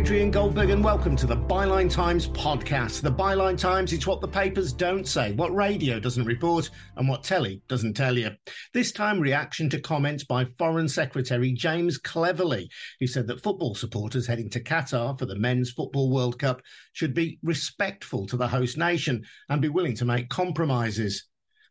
Adrian Goldberg, and welcome to the Byline Times podcast. The Byline Times is what the papers don't say, what radio doesn't report, and what telly doesn't tell you. This time, reaction to comments by Foreign Secretary James Cleverly, who said that football supporters heading to Qatar for the Men's Football World Cup should be respectful to the host nation and be willing to make compromises.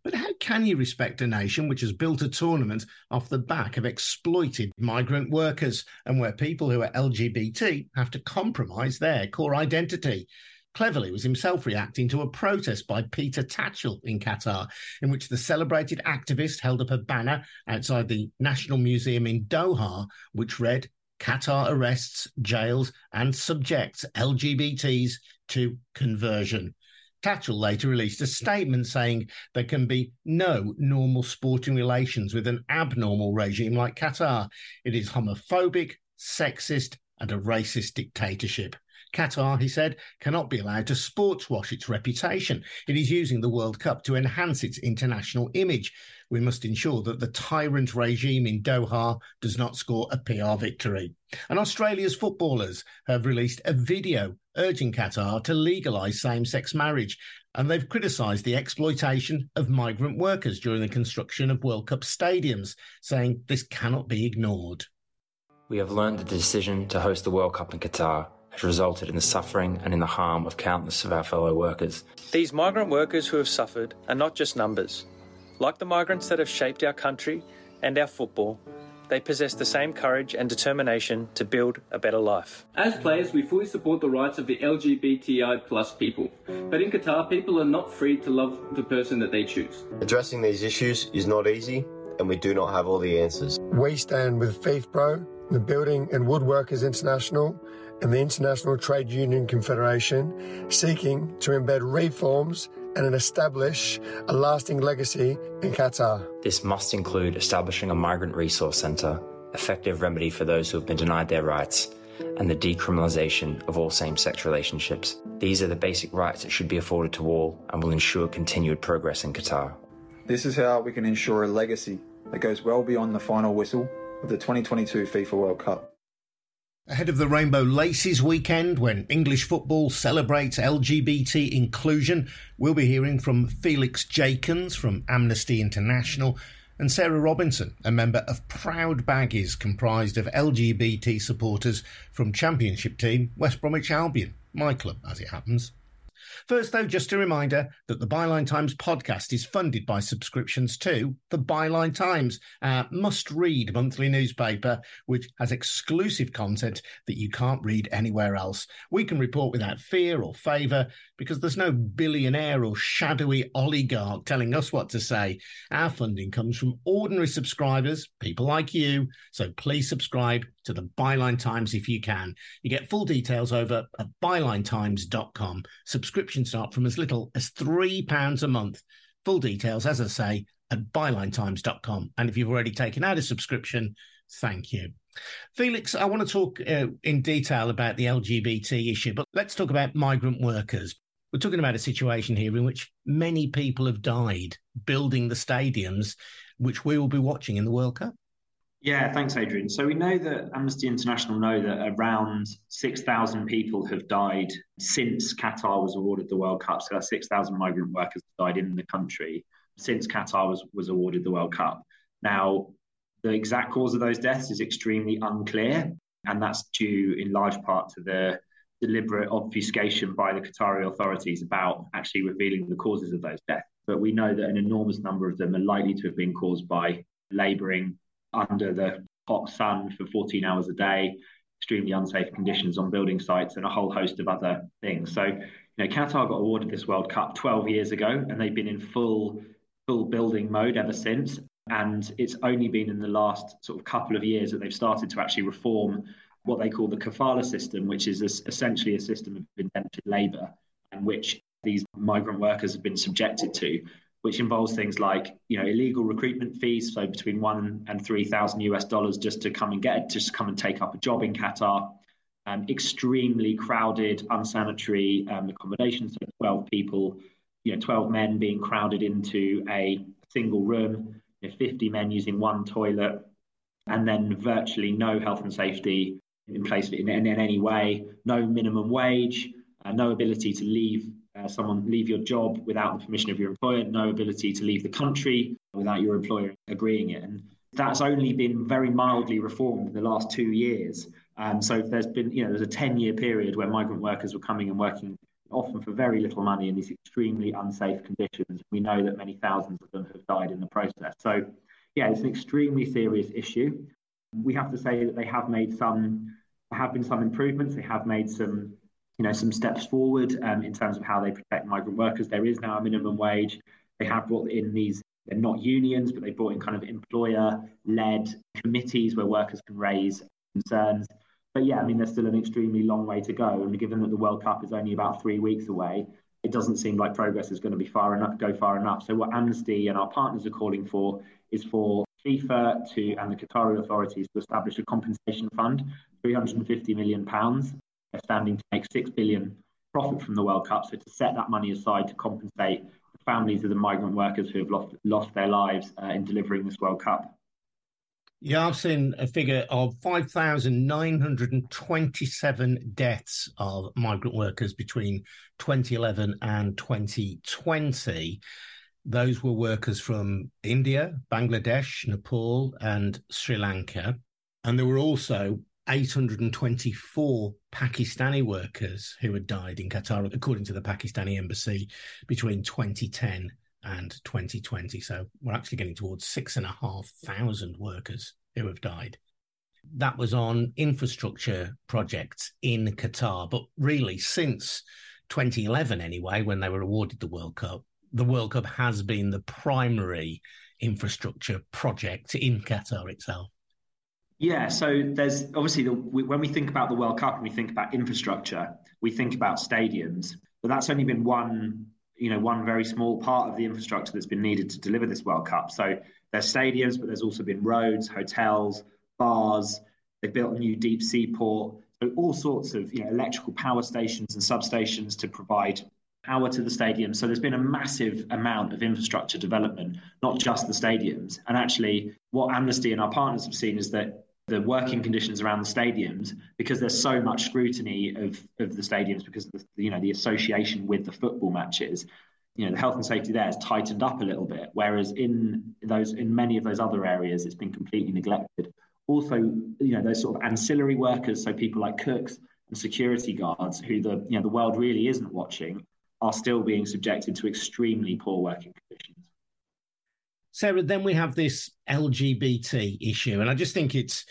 But how can you respect a nation which has built a tournament off the back of exploited migrant workers and where people who are LGBT have to compromise their core identity? Cleverly was himself reacting to a protest by Peter Tatchell in Qatar, in which the celebrated activist held up a banner outside the National Museum in Doha, which read, Qatar arrests, jails, and subjects LGBTs to conversion. Tatchell later released a statement saying there can be no normal sporting relations with an abnormal regime like Qatar. It is homophobic, sexist, and a racist dictatorship. Qatar, he said, cannot be allowed to sports wash its reputation. It is using the World Cup to enhance its international image. We must ensure that the tyrant regime in Doha does not score a PR victory. And Australia's footballers have released a video urging Qatar to legalise same sex marriage. And they've criticised the exploitation of migrant workers during the construction of World Cup stadiums, saying this cannot be ignored. We have learned that the decision to host the World Cup in Qatar has resulted in the suffering and in the harm of countless of our fellow workers. These migrant workers who have suffered are not just numbers. Like the migrants that have shaped our country and our football, they possess the same courage and determination to build a better life. As players, we fully support the rights of the LGBTI plus people. But in Qatar, people are not free to love the person that they choose. Addressing these issues is not easy, and we do not have all the answers. We stand with FIFPro, the Building and Woodworkers International, and the International Trade Union Confederation, seeking to embed reforms and establish a lasting legacy in Qatar. This must include establishing a migrant resource centre, effective remedy for those who have been denied their rights, and the decriminalisation of all same sex relationships. These are the basic rights that should be afforded to all and will ensure continued progress in Qatar. This is how we can ensure a legacy that goes well beyond the final whistle of the 2022 FIFA World Cup. Ahead of the Rainbow Laces weekend, when English football celebrates LGBT inclusion, we'll be hearing from Felix Jakens from Amnesty International and Sarah Robinson, a member of Proud Baggies, comprised of LGBT supporters from Championship team West Bromwich Albion, my club as it happens. First, though, just a reminder that the Byline Times podcast is funded by subscriptions to the Byline Times, must read monthly newspaper, which has exclusive content that you can't read anywhere else. We can report without fear or favour because there's no billionaire or shadowy oligarch telling us what to say. Our funding comes from ordinary subscribers, people like you. So please subscribe to the Byline Times if you can. You get full details over at bylinetimes.com. Subscriptions start from as little as £3 a month. Full details, as I say, at bylinetimes.com. And if you've already taken out a subscription, thank you. Felix, I want to talk uh, in detail about the LGBT issue, but let's talk about migrant workers. We're talking about a situation here in which many people have died building the stadiums, which we will be watching in the World Cup. Yeah, thanks, Adrian. So we know that Amnesty International know that around 6,000 people have died since Qatar was awarded the World Cup. So that's 6,000 migrant workers died in the country since Qatar was, was awarded the World Cup. Now, the exact cause of those deaths is extremely unclear, and that's due in large part to the deliberate obfuscation by the Qatari authorities about actually revealing the causes of those deaths. But we know that an enormous number of them are likely to have been caused by labouring under the hot sun for 14 hours a day, extremely unsafe conditions on building sites, and a whole host of other things. So, you know, Qatar got awarded this World Cup 12 years ago, and they've been in full full building mode ever since. And it's only been in the last sort of couple of years that they've started to actually reform what they call the kafala system, which is essentially a system of indentured labour, and which these migrant workers have been subjected to, which involves things like you know illegal recruitment fees, so between one and three thousand US dollars just to come and get just come and take up a job in Qatar. Um, extremely crowded, unsanitary um, accommodations. So twelve people, you know, twelve men being crowded into a single room. You know, Fifty men using one toilet, and then virtually no health and safety in place in, in, in any way, no minimum wage, uh, no ability to leave uh, someone leave your job without the permission of your employer, no ability to leave the country without your employer agreeing it. And that's only been very mildly reformed in the last two years. Um, so there's been, you know, there's a 10 year period where migrant workers were coming and working often for very little money in these extremely unsafe conditions. We know that many thousands of them have died in the process. So, yeah, it's an extremely serious issue. We have to say that they have made some, have been some improvements. They have made some, you know, some steps forward um, in terms of how they protect migrant workers. There is now a minimum wage. They have brought in these they're not unions, but they brought in kind of employer led committees where workers can raise concerns. But yeah, I mean, there's still an extremely long way to go. And given that the World Cup is only about three weeks away, it doesn't seem like progress is going to be far enough, go far enough. So what Amnesty and our partners are calling for is for FIFA to and the Qatari authorities to establish a compensation fund, 350 million pounds. Standing to make six billion profit from the World Cup. So to set that money aside to compensate the families of the migrant workers who have lost lost their lives uh, in delivering this World Cup. Yeah, I've seen a figure of 5,927 deaths of migrant workers between 2011 and 2020. Those were workers from India, Bangladesh, Nepal, and Sri Lanka. And there were also 824 Pakistani workers who had died in Qatar, according to the Pakistani embassy, between 2010 and 2020. So we're actually getting towards six and a half thousand workers who have died. That was on infrastructure projects in Qatar. But really, since 2011, anyway, when they were awarded the World Cup, the World Cup has been the primary infrastructure project in Qatar itself. Yeah, so there's obviously the, when we think about the World Cup and we think about infrastructure, we think about stadiums, but that's only been one you know one very small part of the infrastructure that's been needed to deliver this World Cup. So there's stadiums, but there's also been roads, hotels, bars. They've built a new deep sea port. So all sorts of you know, electrical power stations and substations to provide power to the stadium. So there's been a massive amount of infrastructure development, not just the stadiums. And actually, what Amnesty and our partners have seen is that the working conditions around the stadiums, because there's so much scrutiny of, of the stadiums because of the, you know the association with the football matches, you know the health and safety there has tightened up a little bit. Whereas in those in many of those other areas, it's been completely neglected. Also, you know those sort of ancillary workers, so people like cooks and security guards, who the you know the world really isn't watching, are still being subjected to extremely poor working conditions. Sarah, then we have this LGBT issue, and I just think it's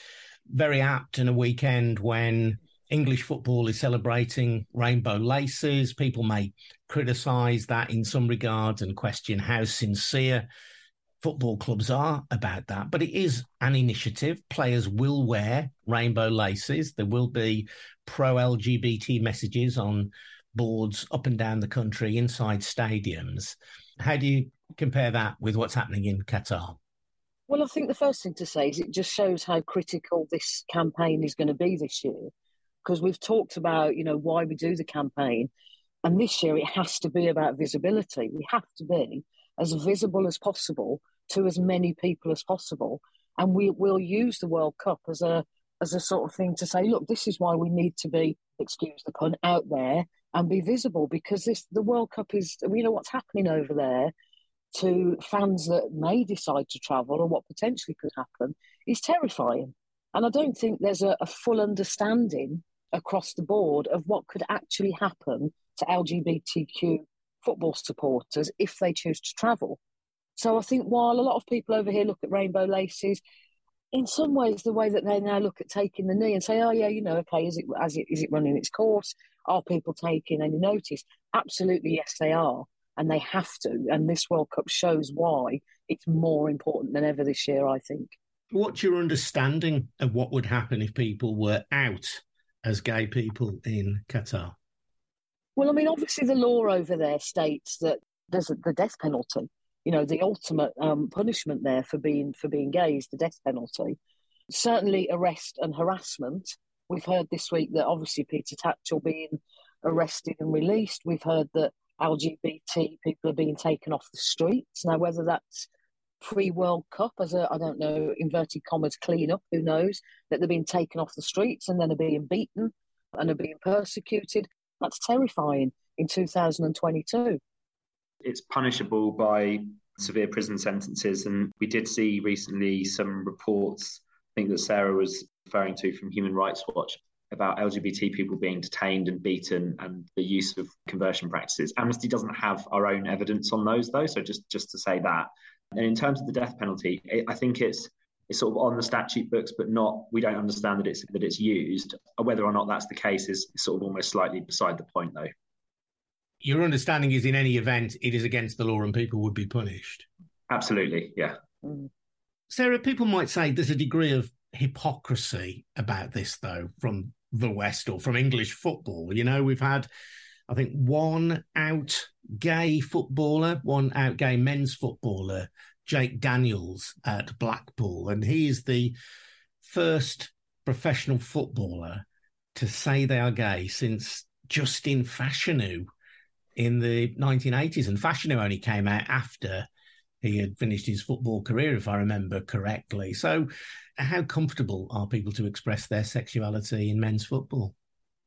very apt in a weekend when English football is celebrating rainbow laces. People may criticise that in some regards and question how sincere football clubs are about that. But it is an initiative. Players will wear rainbow laces. There will be pro LGBT messages on boards up and down the country inside stadiums. How do you compare that with what's happening in Qatar? Well, I think the first thing to say is it just shows how critical this campaign is going to be this year. Because we've talked about, you know, why we do the campaign. And this year it has to be about visibility. We have to be as visible as possible to as many people as possible. And we will use the World Cup as a as a sort of thing to say, look, this is why we need to be, excuse the pun, out there and be visible because this the World Cup is you know what's happening over there to fans that may decide to travel and what potentially could happen is terrifying. And I don't think there's a, a full understanding across the board of what could actually happen to LGBTQ football supporters if they choose to travel. So I think while a lot of people over here look at rainbow laces, in some ways, the way that they now look at taking the knee and say, "Oh yeah, you know, okay, is it as it is it running its course? Are people taking any notice?" Absolutely, yes, they are and they have to. And this World Cup shows why it's more important than ever this year, I think. What's your understanding of what would happen if people were out as gay people in Qatar? Well, I mean, obviously, the law over there states that there's the death penalty. You know, the ultimate um, punishment there for being for being gay is the death penalty. Certainly, arrest and harassment. We've heard this week that obviously Peter Tatchell being arrested and released. We've heard that LGBT people are being taken off the streets. Now, whether that's pre World Cup as a, I don't know, inverted commas, clean up, who knows, that they're being taken off the streets and then are being beaten and are being persecuted. That's terrifying in 2022. It's punishable by severe prison sentences. And we did see recently some reports, I think that Sarah was referring to from Human Rights Watch, about LGBT people being detained and beaten and the use of conversion practices. Amnesty doesn't have our own evidence on those, though. So just, just to say that. And in terms of the death penalty, I think it's it's sort of on the statute books, but not we don't understand that it's that it's used. Whether or not that's the case is sort of almost slightly beside the point, though. Your understanding is, in any event, it is against the law and people would be punished. Absolutely, yeah. Mm. Sarah, people might say there's a degree of hypocrisy about this, though, from the West or from English football. You know, we've had, I think, one out gay footballer, one out gay men's footballer, Jake Daniels at Blackpool, and he is the first professional footballer to say they are gay since Justin Fashanu in the 1980s. And Fashanu only came out after he had finished his football career, if I remember correctly. So, how comfortable are people to express their sexuality in men's football?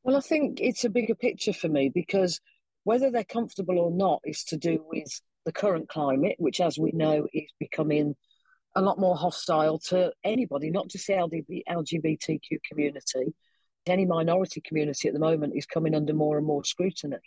Well, I think it's a bigger picture for me because whether they're comfortable or not is to do with the current climate, which, as we know, is becoming a lot more hostile to anybody, not just the LGBTQ community. Any minority community at the moment is coming under more and more scrutiny.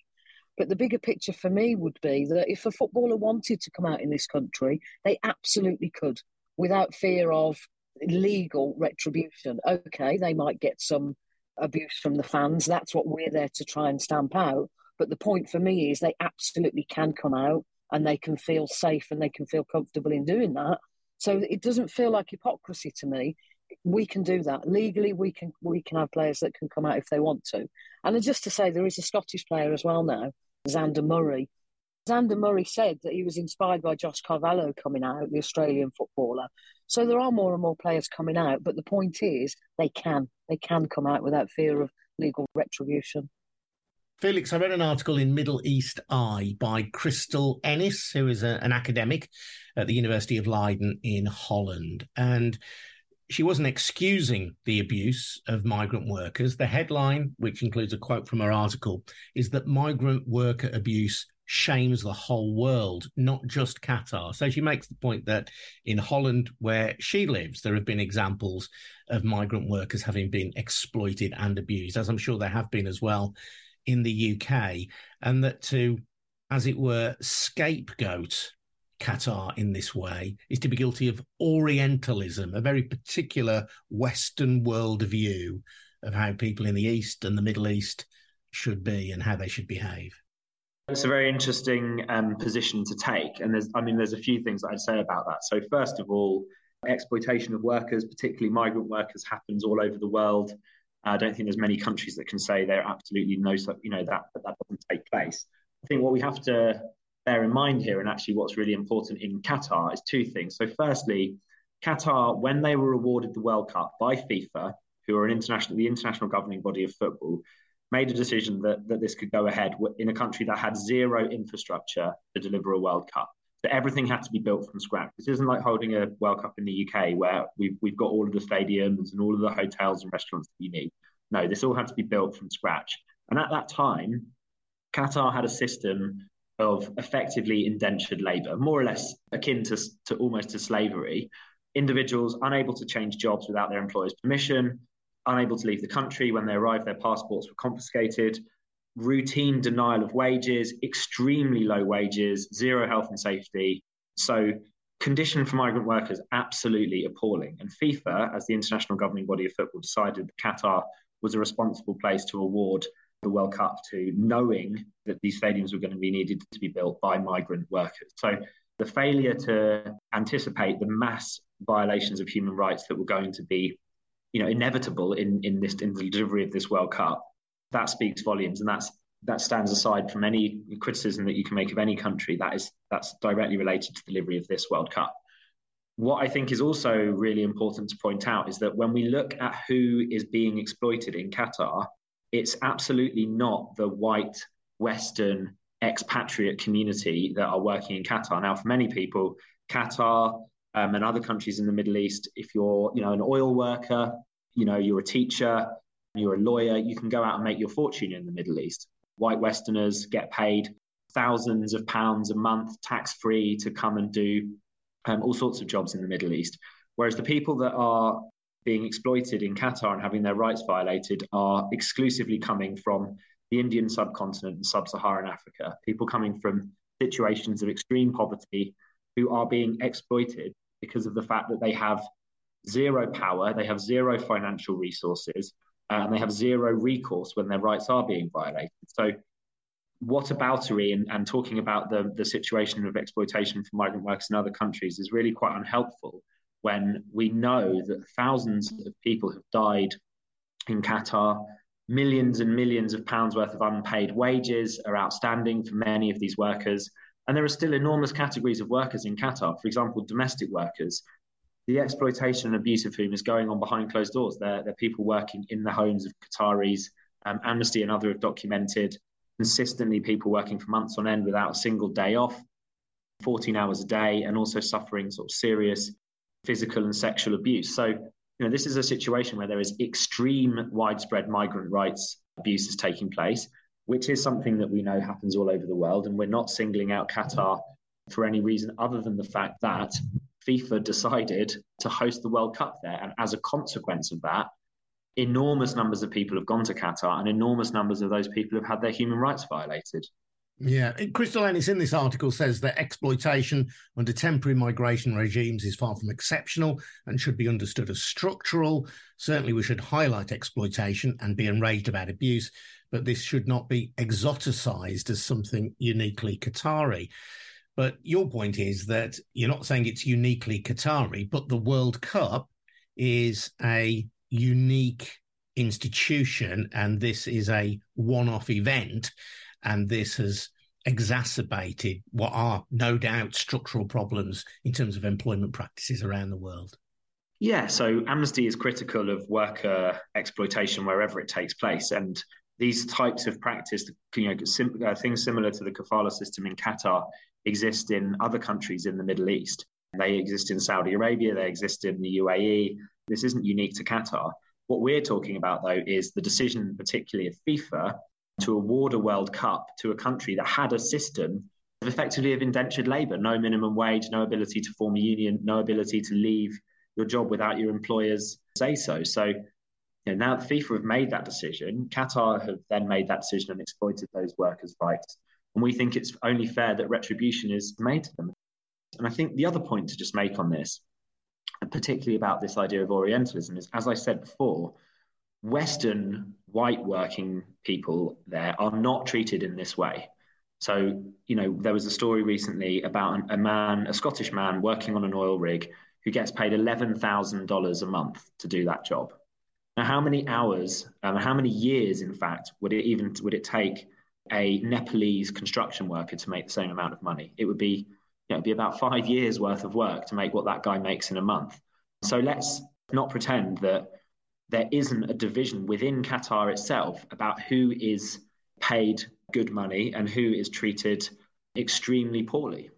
But the bigger picture for me would be that if a footballer wanted to come out in this country, they absolutely could without fear of legal retribution. Okay, they might get some abuse from the fans. That's what we're there to try and stamp out. But the point for me is they absolutely can come out and they can feel safe and they can feel comfortable in doing that. So it doesn't feel like hypocrisy to me. We can do that legally. We can we can have players that can come out if they want to. And just to say, there is a Scottish player as well now, Zander Murray. Zander Murray said that he was inspired by Josh Cavallo coming out, the Australian footballer. So there are more and more players coming out, but the point is they can they can come out without fear of legal retribution. Felix, I read an article in Middle East Eye by Crystal Ennis, who is a, an academic at the University of Leiden in Holland. And she wasn't excusing the abuse of migrant workers. The headline, which includes a quote from her article, is that migrant worker abuse shames the whole world, not just Qatar. So she makes the point that in Holland, where she lives, there have been examples of migrant workers having been exploited and abused, as I'm sure there have been as well in the UK, and that to, as it were, scapegoat Qatar in this way is to be guilty of Orientalism, a very particular Western world view of how people in the East and the Middle East should be and how they should behave. It's a very interesting um, position to take, and there's, I mean, there's a few things that I'd say about that. So, first of all, exploitation of workers, particularly migrant workers, happens all over the world. I don't think there's many countries that can say there absolutely no, you know, that that doesn't take place. I think what we have to bear in mind here, and actually what's really important in Qatar, is two things. So, firstly, Qatar, when they were awarded the World Cup by FIFA, who are an international, the international governing body of football, made a decision that, that this could go ahead in a country that had zero infrastructure to deliver a World Cup. So everything had to be built from scratch. This isn't like holding a World Cup in the UK where we've, we've got all of the stadiums and all of the hotels and restaurants that you need. No, this all had to be built from scratch. And at that time, Qatar had a system of effectively indentured labour, more or less akin to, to almost to slavery. Individuals unable to change jobs without their employer's permission, unable to leave the country. When they arrived, their passports were confiscated routine denial of wages, extremely low wages, zero health and safety. So, condition for migrant workers absolutely appalling. And FIFA, as the international governing body of football, decided that Qatar was a responsible place to award the World Cup to, knowing that these stadiums were going to be needed to be built by migrant workers. So, the failure to anticipate the mass violations of human rights that were going to be, you know, inevitable in in this in the delivery of this World Cup that speaks volumes, and that's that stands aside from any criticism that you can make of any country. That is that's directly related to the delivery of this World Cup. What I think is also really important to point out is that when we look at who is being exploited in Qatar, it's absolutely not the white Western expatriate community that are working in Qatar. Now, for many people, Qatar um, and other countries in the Middle East, if you're, you know, an oil worker, you know, you're a teacher, you're a lawyer, you can go out and make your fortune in the Middle East. White Westerners get paid thousands of pounds a month, tax free, to come and do um, all sorts of jobs in the Middle East. Whereas the people that are being exploited in Qatar and having their rights violated are exclusively coming from the Indian subcontinent and sub Saharan Africa, people coming from situations of extreme poverty who are being exploited because of the fact that they have zero power, they have zero financial resources, uh, and they have zero recourse when their rights are being violated. So, what aboutery and, and talking about the, the situation of exploitation for migrant workers in other countries is really quite unhelpful when we know that thousands of people have died in Qatar. Millions and millions of pounds worth of unpaid wages are outstanding for many of these workers. And there are still enormous categories of workers in Qatar. For example, domestic workers, the exploitation and abuse of whom is going on behind closed doors. They're, they're people working in the homes of Qataris. Um, Amnesty and other have documented consistently people working for months on end without a single day off, 14 hours a day, and also suffering sort of serious physical and sexual abuse. So, you know, this is a situation where there is extreme widespread migrant rights abuses taking place, which is something that we know happens all over the world. And we're not singling out Qatar for any reason other than the fact that FIFA decided to host the World Cup there. And as a consequence of that, enormous numbers of people have gone to Qatar and enormous numbers of those people have had their human rights violated. Yeah, Crystal Ennis in this article says that exploitation under temporary migration regimes is far from exceptional and should be understood as structural. Certainly, we should highlight exploitation and be enraged about abuse, but this should not be exoticized as something uniquely Qatari. But your point is that you're not saying it's uniquely Qatari, but the World Cup is a unique institution and this is a one off event. And this has exacerbated what are no doubt structural problems in terms of employment practices around the world. Yeah, so Amnesty is critical of worker exploitation wherever it takes place. And these types of practice, you know, sim- uh, things similar to the kafala system in Qatar, exist in other countries in the Middle East. They exist in Saudi Arabia, they exist in the UAE. This isn't unique to Qatar. What we're talking about, though, is the decision, particularly of FIFA, to award a World Cup to a country that had a system of effectively of indentured labour, no minimum wage, no ability to form a union, no ability to leave your job without your employers say so. So you know, now FIFA have made that decision. Qatar have then made that decision and exploited those workers' rights. And we think it's only fair that retribution is made to them. And I think the other point to just make on this, and particularly about this idea of Orientalism, is as I said before, Western white working people there are not treated in this way. So, you know, there was a story recently about a man, a Scottish man working on an oil rig who gets paid $11,000 a month to do that job. Now, how many hours, um, how many years, in fact, would it even would it take a Nepalese construction worker to make the same amount of money. It would be, you know, be about five years worth of work to make what that guy makes in a month. So let's not pretend that there isn't a division within Qatar itself about who is paid good money and who is treated extremely poorly.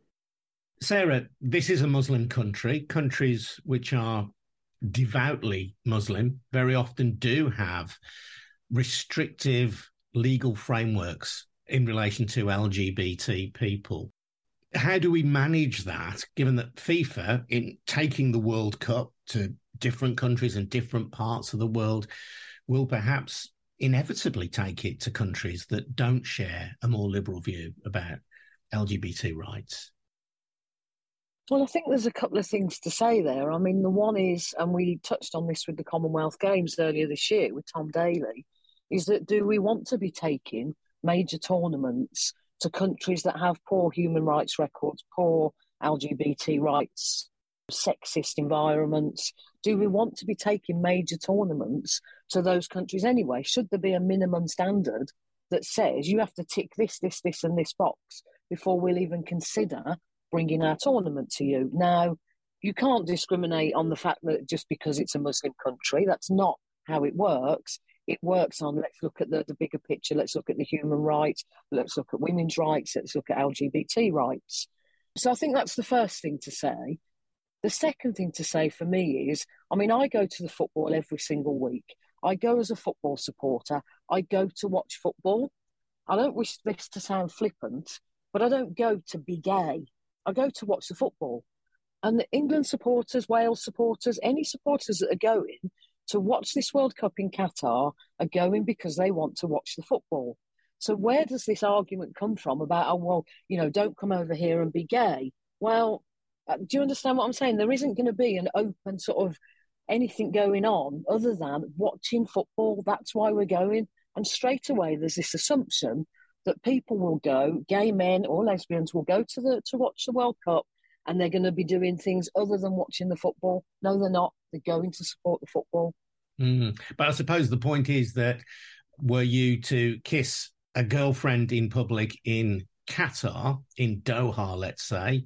Sarah, this is a Muslim country. Countries which are devoutly Muslim very often do have restrictive legal frameworks in relation to LGBT people. How do we manage that, given that FIFA, in taking the World Cup to different countries and different parts of the world, will perhaps inevitably take it to countries that don't share a more liberal view about LGBT rights? Well, I think there's a couple of things to say there. I mean, the one is, and we touched on this with the Commonwealth Games earlier this year with Tom Daley, is that do we want to be taking major tournaments to countries that have poor human rights records, poor LGBT rights, sexist environments? Do we want to be taking major tournaments to those countries anyway? Should there be a minimum standard that says you have to tick this, this, this, and this box before we'll even consider bringing our tournament to you? Now, you can't discriminate on the fact that just because it's a Muslim country, that's not how it works it works on let's look at the, the bigger picture, let's look at the human rights, let's look at women's rights, let's look at LGBT rights. So I think that's the first thing to say. The second thing to say for me is I mean, I go to the football every single week. I go as a football supporter. I go to watch football. I don't wish this to sound flippant, but I don't go to be gay. I go to watch the football. And the England supporters, Wales supporters, any supporters that are going to watch this World Cup in Qatar are going because they want to watch the football. So where does this argument come from about, oh, well, you know, don't come over here and be gay? Well, uh, do you understand what I'm saying? There isn't going to be an open sort of anything going on other than watching football. That's why we're going. And straight away, there's this assumption that people will go, gay men or lesbians will go to the to watch the World Cup, and they're going to be doing things other than watching the football. No, they're not. They're going to support the football. Mm. But I suppose the point is that were you to kiss a girlfriend in public in Qatar, in Doha, let's say,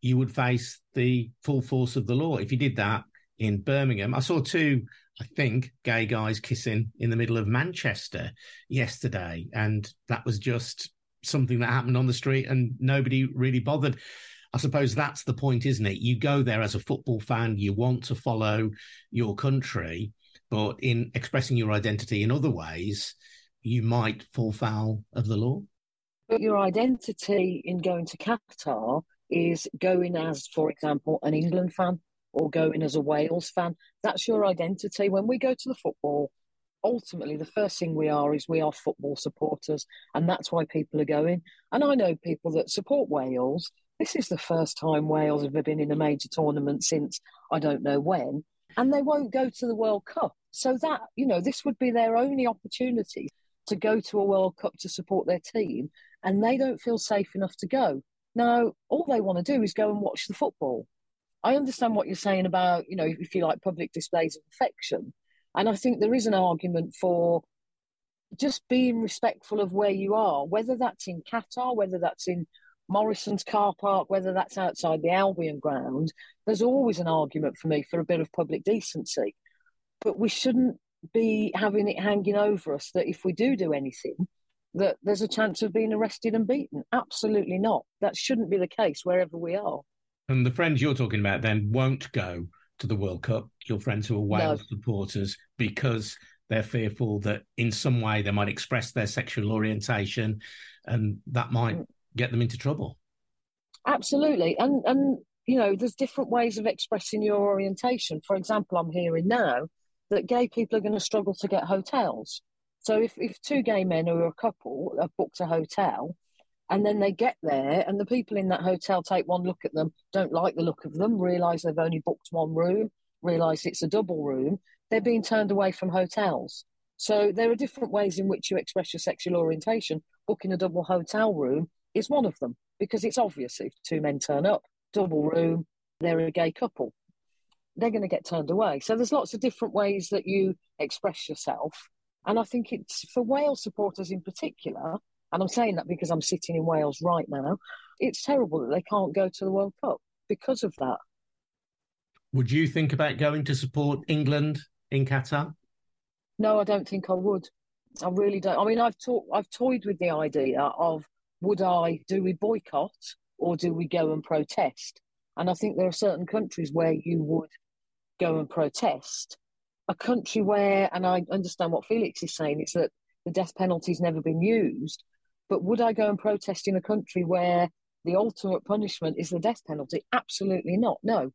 you would face the full force of the law. If you did that in Birmingham, I saw two, I think, gay guys kissing in the middle of Manchester yesterday, and that was just something that happened on the street and nobody really bothered. I suppose that's the point, isn't it? You go there as a football fan, you want to follow your country, but in expressing your identity in other ways, you might fall foul of the law. But your identity in going to Qatar is going as, for example, an England fan or going as a Wales fan. That's your identity. When we go to the football, ultimately the first thing we are is we are football supporters, and that's why people are going. And I know people that support Wales. This is the first time Wales have been in a major tournament since I don't know when, and they won't go to the World Cup. So that, you know, this would be their only opportunity to go to a World Cup to support their team, and they don't feel safe enough to go. Now, all they want to do is go and watch the football. I understand what you're saying about, you know, if you like public displays of affection. And I think there is an argument for just being respectful of where you are, whether that's in Qatar, whether that's in Morrison's car park, whether that's outside the Albion ground. There's always an argument for me for a bit of public decency. But we shouldn't be having it hanging over us that if we do do anything, that there's a chance of being arrested and beaten. Absolutely not. That shouldn't be the case wherever we are. And the friends you're talking about then won't go to the World Cup, your friends who are Wales no. supporters, because they're fearful that in some way they might express their sexual orientation and that might mm. get them into trouble. Absolutely. And and you know, there's different ways of expressing your orientation. For example, I'm hearing now that gay people are going to struggle to get hotels. So if, if two gay men who are a couple have booked a hotel and then they get there and the people in that hotel take one look at them, don't like the look of them, realise they've only booked one room, realise it's a double room, they're being turned away from hotels. So there are different ways in which you express your sexual orientation. Booking a double hotel room is one of them because it's obvious if two men turn up, double room, they're a gay couple. They're going to get turned away. So there's lots of different ways that you express yourself. And I think it's for Wales supporters in particular, and I'm saying that because I'm sitting in Wales right now, it's terrible that they can't go to the World Cup because of that. Would you think about going to support England in Qatar? No, I don't think I would. I really don't. I mean, I've talked, I've toyed with the idea of would I do we boycott or do we go and protest? And I think there are certain countries where you would go and protest, a country where, and I understand what Felix is saying, it's that the death penalty's never been used. But would I go and protest in a country where the ultimate punishment is the death penalty? Absolutely not. No,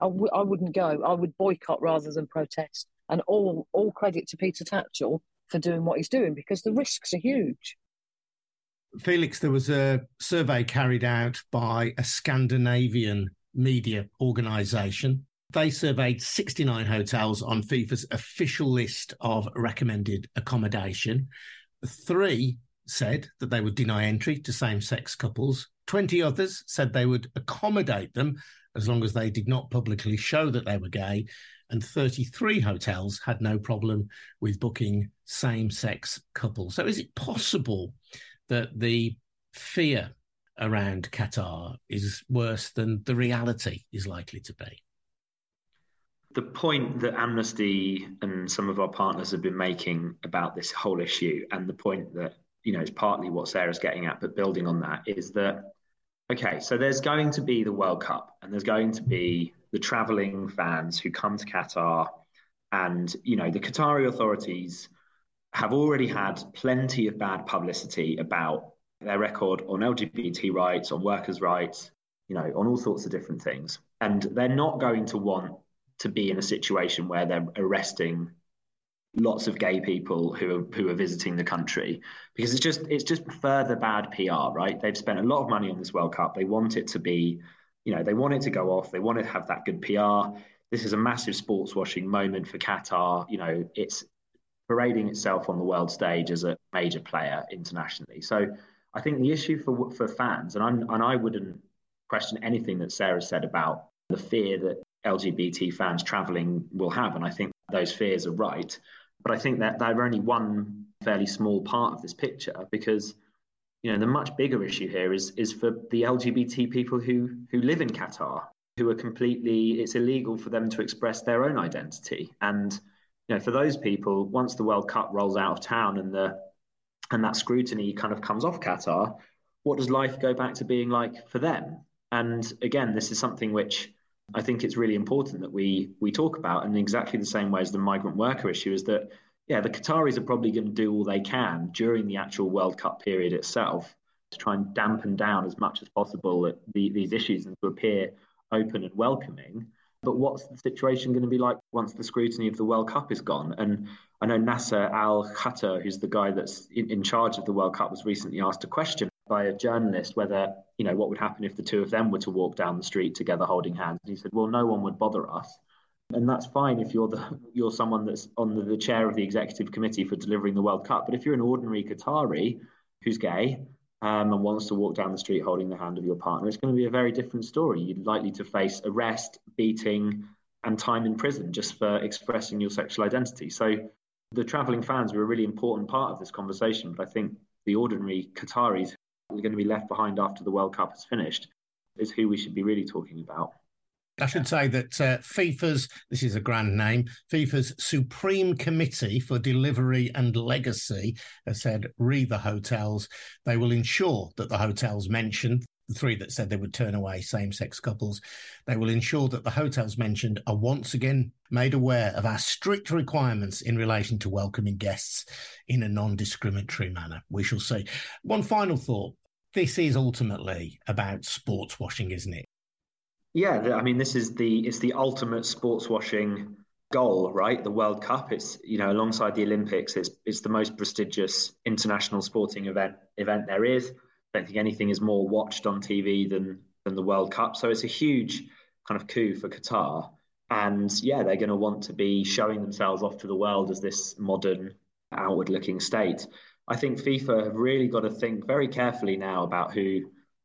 I w- I wouldn't go. I would boycott rather than protest. And all all credit to Peter Tatchell for doing what he's doing because the risks are huge. Felix, there was a survey carried out by a Scandinavian media organisation they surveyed 69 hotels on FIFA's official list of recommended accommodation. Three said that they would deny entry to same sex couples. 20 others said they would accommodate them as long as they did not publicly show that they were gay. And 33 hotels had no problem with booking same sex couples. So, is it possible that the fear around Qatar is worse than the reality is likely to be? the point that Amnesty and some of our partners have been making about this whole issue, and the point that you know is partly what Sarah's getting at, but building on that is that okay, so there's going to be the World Cup, and there's going to be the traveling fans who come to Qatar. And, you know, the Qatari authorities have already had plenty of bad publicity about their record on LGBT rights, on workers' rights, you know, on all sorts of different things. And they're not going to want to be in a situation where they're arresting lots of gay people who are who are visiting the country because it's just it's just further bad PR, right? They've spent a lot of money on this World Cup. They want it to be, you know, they want it to go off. They want to have that good PR. This is a massive sports washing moment for Qatar. You know, it's parading itself on the world stage as a major player internationally. So I think the issue for for fans, and I'm, and I wouldn't question anything that Sarah said about the fear that LGBT fans travelling will have, and I think those fears are right. But I think that they're only one fairly small part of this picture because you know the much bigger issue here is is for the LGBT people who who live in Qatar who are completely it's illegal for them to express their own identity. And you know for those people once the World Cup rolls out of town and the and that scrutiny kind of comes off Qatar what does life go back to being like for them? And again this is something which I think it's really important that we we talk about in exactly the same way as the migrant worker issue is that yeah the Qataris are probably going to do all they can during the actual World Cup period itself to try and dampen down as much as possible the, these issues and to appear open and welcoming. But what's the situation going to be like once the scrutiny of the World Cup is gone? And I know Nasser Al Khater, who's the guy that's in, in charge of the World Cup, was recently asked a question by a journalist whether you know what would happen if the two of them were to walk down the street together holding hands. And he said well no one would bother us. And that's fine if you're the you're someone that's on the, the chair of the executive committee for delivering the world cup. But if you're an ordinary qatari who's gay um, and wants to walk down the street holding the hand of your partner it's going to be a very different story. You're likely to face arrest beating and time in prison just for expressing your sexual identity. So the travelling fans were a really important part of this conversation. But i think the ordinary qataris are going to be left behind after the World Cup is finished is who we should be really talking about. I should say that uh, FIFA's, this is a grand name, FIFA's Supreme Committee for Delivery and Legacy has said, read the hotels. They will ensure that the hotels mentioned, the three that said they would turn away same sex couples, they will ensure that the hotels mentioned are once again made aware of our strict requirements in relation to welcoming guests in a non discriminatory manner. We shall see. One final thought this is ultimately about sports washing, isn't it? Yeah, I mean, this is the it's the ultimate sports washing goal, right? The World Cup. It's you know alongside the Olympics, it's it's the most prestigious international sporting event event there is. I don't think anything is more watched on TV than than the World Cup. So it's a huge kind of coup for Qatar. And yeah, they're going to want to be showing themselves off to the world as this modern, outward looking state. I think FIFA have really got to think very carefully now about who,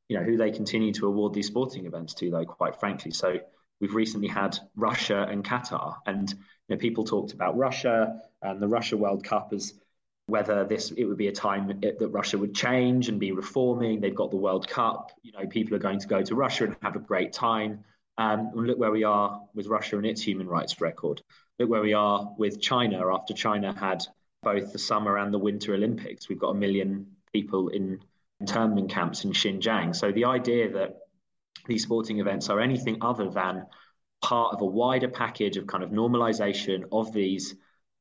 you know, who they continue to award these sporting events to, though, quite frankly. So we've recently had Russia and Qatar, and you know, people talked about Russia and the Russia World Cup as whether this it would be a time that Russia would change and be reforming. They've got the World Cup. You know, people are going to go to Russia and have a great time. Um, and look where we are with Russia and its human rights record. Look where we are with China after China had both the summer and the winter Olympics. We've got a million people in internment camps in Xinjiang. So the idea that these sporting events are anything other than part of a wider package of kind of normalization of these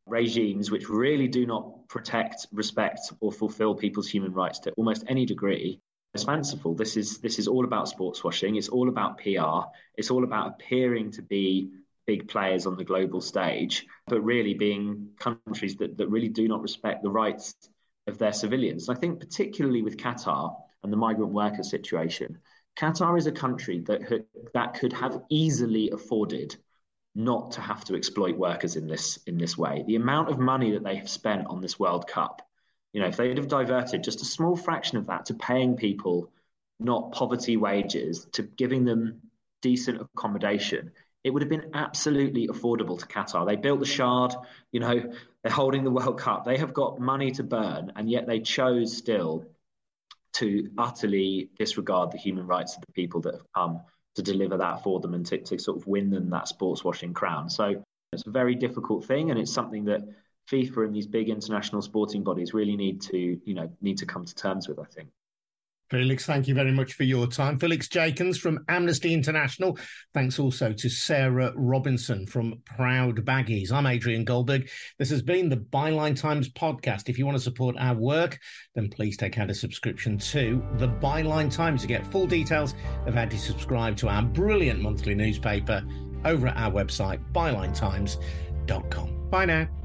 regimes which really do not protect, respect, or fulfill people's human rights to almost any degree It's fanciful. This is this is all about sports washing. It's all about PR. It's all about appearing to be big players on the global stage, but really being countries that, that really do not respect the rights of their civilians. I think, particularly with Qatar and the migrant worker situation, Qatar is a country that, that could have easily afforded not to have to exploit workers in this in this way. The amount of money that they have spent on this World Cup, you know, if they'd have diverted just a small fraction of that to paying people not poverty wages, to giving them decent accommodation, it would have been absolutely affordable to Qatar. They built the Shard, you know, they're holding the World Cup. They have got money to burn, and yet they chose still to utterly disregard the human rights of the people that have come to deliver that for them and to, to sort of win them that sports washing crown. So it's a very difficult thing, and it's something that FIFA and these big international sporting bodies really need to, you know, need to come to terms with. I think. Felix, thank you very much for your time. Felix Jakens from Amnesty International. Thanks also to Sarah Robinson from Proud Baggies. I'm Adrian Goldberg. This has been the Byline Times podcast. If you want to support our work, then please take out a subscription to the Byline Times to get full details of how to subscribe to our brilliant monthly newspaper over at our website, bylinetimes.com. Bye now.